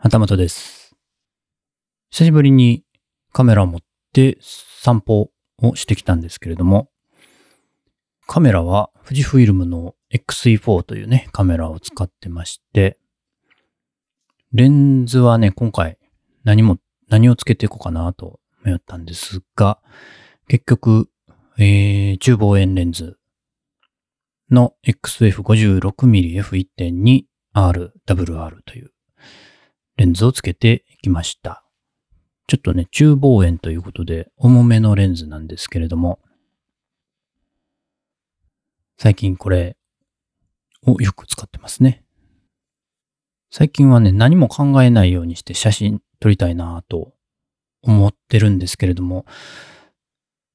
はたまたです。久しぶりにカメラを持って散歩をしてきたんですけれども、カメラは富士フイルムの XE4 というね、カメラを使ってまして、レンズはね、今回何も、何をつけていこうかなと迷ったんですが、結局、えー、中望遠レンズの XF56mmF1.2RWR というレンズをつけていきました。ちょっとね、中望遠ということで重めのレンズなんですけれども、最近これをよく使ってますね。最近はね、何も考えないようにして写真撮りたいなぁと思ってるんですけれども、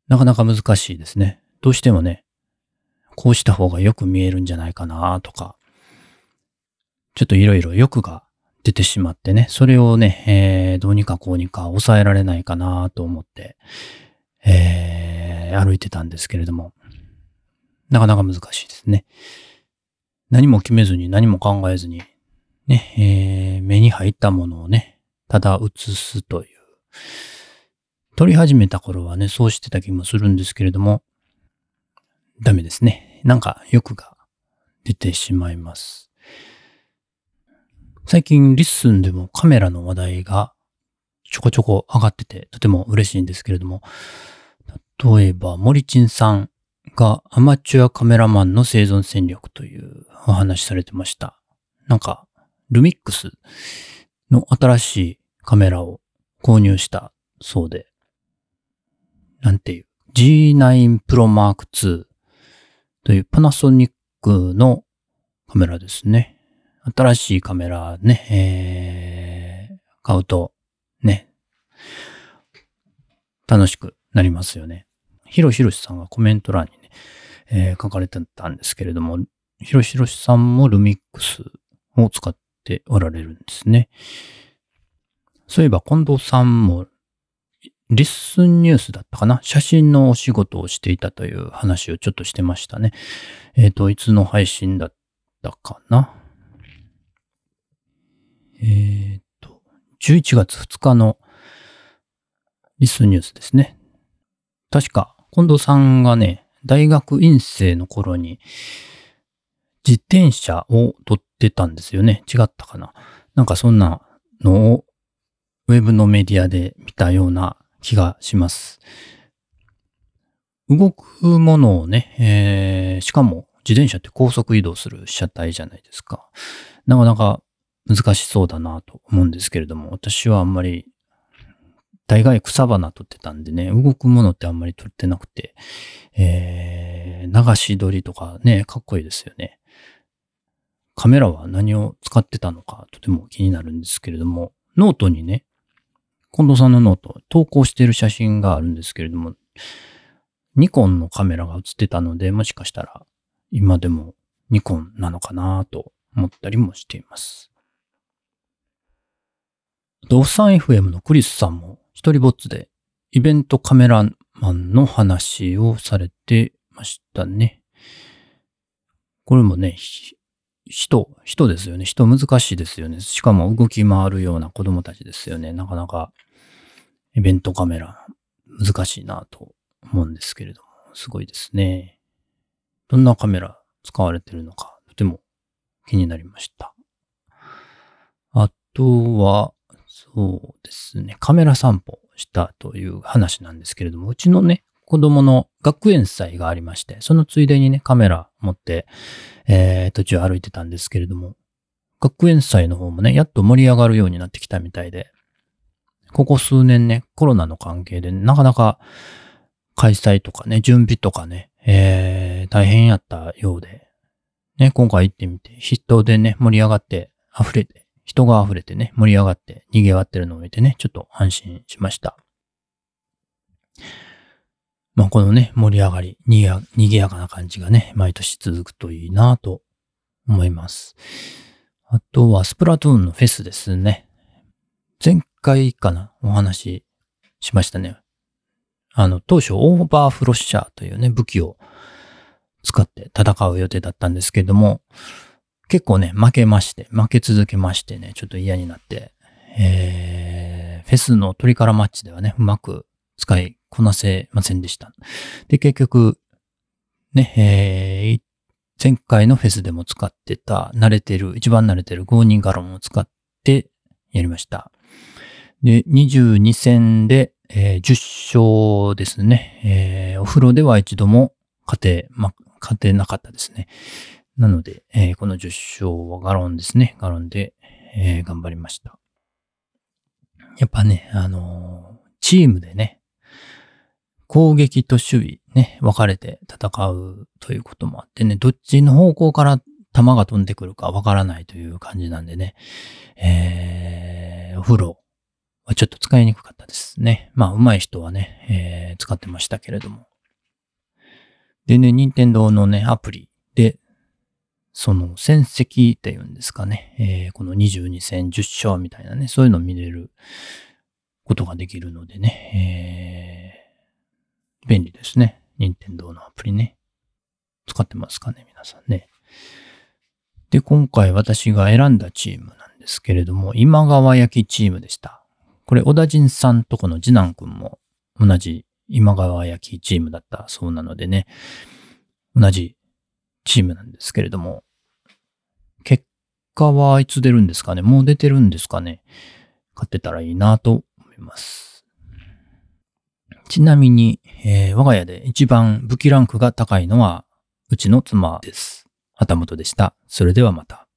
なかなか難しいですね。どうしてもね、こうした方がよく見えるんじゃないかなとか、ちょっといろいろ欲が出てしまってね、それをね、えーどうにかこうにか抑えられないかなと思って、えー歩いてたんですけれども、なかなか難しいですね。何も決めずに何も考えずに、ね、えー目に入ったものをね、ただ映すという。撮り始めた頃はね、そうしてた気もするんですけれども、ダメですね。なんか欲が出てしまいます。最近リッスンでもカメラの話題がちょこちょこ上がっててとても嬉しいんですけれども、例えば森珍さんがアマチュアカメラマンの生存戦略というお話されてました。なんか、ルミックスの新しいカメラを購入したそうで、なんていう、G9 Pro Mark II というパナソニックのカメラですね。新しいカメラね、えー、買うとね、楽しくなりますよね。ヒロヒロシさんがコメント欄にね、えー書かれてたんですけれども、ヒロヒロシさんもルミックスを使っておられるんですね。そういえば近藤さんもリッスンニュースだったかな？写真のお仕事をしていたという話をちょっとしてましたね。えっ、と、いつの配信だったかな？えっ、と、11月2日のリスンニュースですね。確か、近藤さんがね、大学院生の頃に自転車を撮ってたんですよね。違ったかななんかそんなのをウェブのメディアで見たような気がします。動くものをね、えーしかも自転車って高速移動する車体じゃないですか。なかなか難しそうだなと思うんですけれども、私はあんまり大概草花撮ってたんでね、動くものってあんまり撮ってなくて、えー流し撮りとかね、かっこいいですよね。カメラは何を使ってたのかとても気になるんですけれども、ノートにね、近藤さんのノート、投稿している写真があるんですけれども、ニコンのカメラが写ってたので、もしかしたら今でもニコンなのかなと思ったりもしています。ドッサン FM のクリスさんも一人ぼっちでイベントカメラマンの話をされてましたね。これもね、人、人ですよね。人難しいですよね。しかも動き回るような子供たちですよね。なかなかイベントカメラ難しいなと思うんですけれども、すごいですね。どんなカメラ使われてるのか、とても気になりました。あとは、そうですね、カメラ散歩したという話なんですけれども、うちのね、子供の学園祭がありまして、そのついでにね、カメラ持って、えー、途中歩いてたんですけれども、学園祭の方もね、やっと盛り上がるようになってきたみたいで、ここ数年ね、コロナの関係で、なかなか開催とかね、準備とかね、えー、大変やったようで、ね、今回行ってみて、人でね、盛り上がって、溢れて、人が溢れてね、盛り上がって、賑わってるのを見てね、ちょっと安心しました。まあ、このね、盛り上がり、にぎや、賑やかな感じがね、毎年続くといいなと思います。あとは、スプラトゥーンのフェスですね。前回かな、お話ししましたね。あの、当初、オーバーフロッシャーというね、武器を使って戦う予定だったんですけれども、結構ね、負けまして、負け続けましてね、ちょっと嫌になって、えー、フェスのトリカラマッチではね、うまく使いこなせませんでした。で、結局、ね、えー、前回のフェスでも使ってた、慣れてる、一番慣れてる5人ガロンを使ってやりました。で、22戦で、えー、10勝ですね。えー、お風呂では一度も勝て、ま、勝てなかったですね。なので、えー、この10勝はガロンですね。ガロンで、えー、頑張りました。やっぱね、あのー、チームでね、攻撃と守備ね、分かれて戦うということもあってね、どっちの方向から球が飛んでくるか分からないという感じなんでね、えー、お風呂はちょっと使いにくかったですね。まあ、上手い人はね、えー、使ってましたけれども。でね、任天堂のね、アプリで、その戦績っていうんですかね、えー、この22戦10勝みたいなね、そういうのを見れることができるのでね、えー、便利ですね。任天堂のアプリね。使ってますかね、皆さんね。で、今回私が選んだチームなんですけれども、今川焼きチームでした。これ、小田人さんとこの次男くんも同じ今川焼きチームだったそうなのでね、同じチームなんですけれども、結果はいつ出るんですかね？もう出てるんですかね？勝ってたらいいなと思います。ちなみに、えー、我が家で一番武器ランクが高いのは、うちの妻です。旗本でした。それではまた。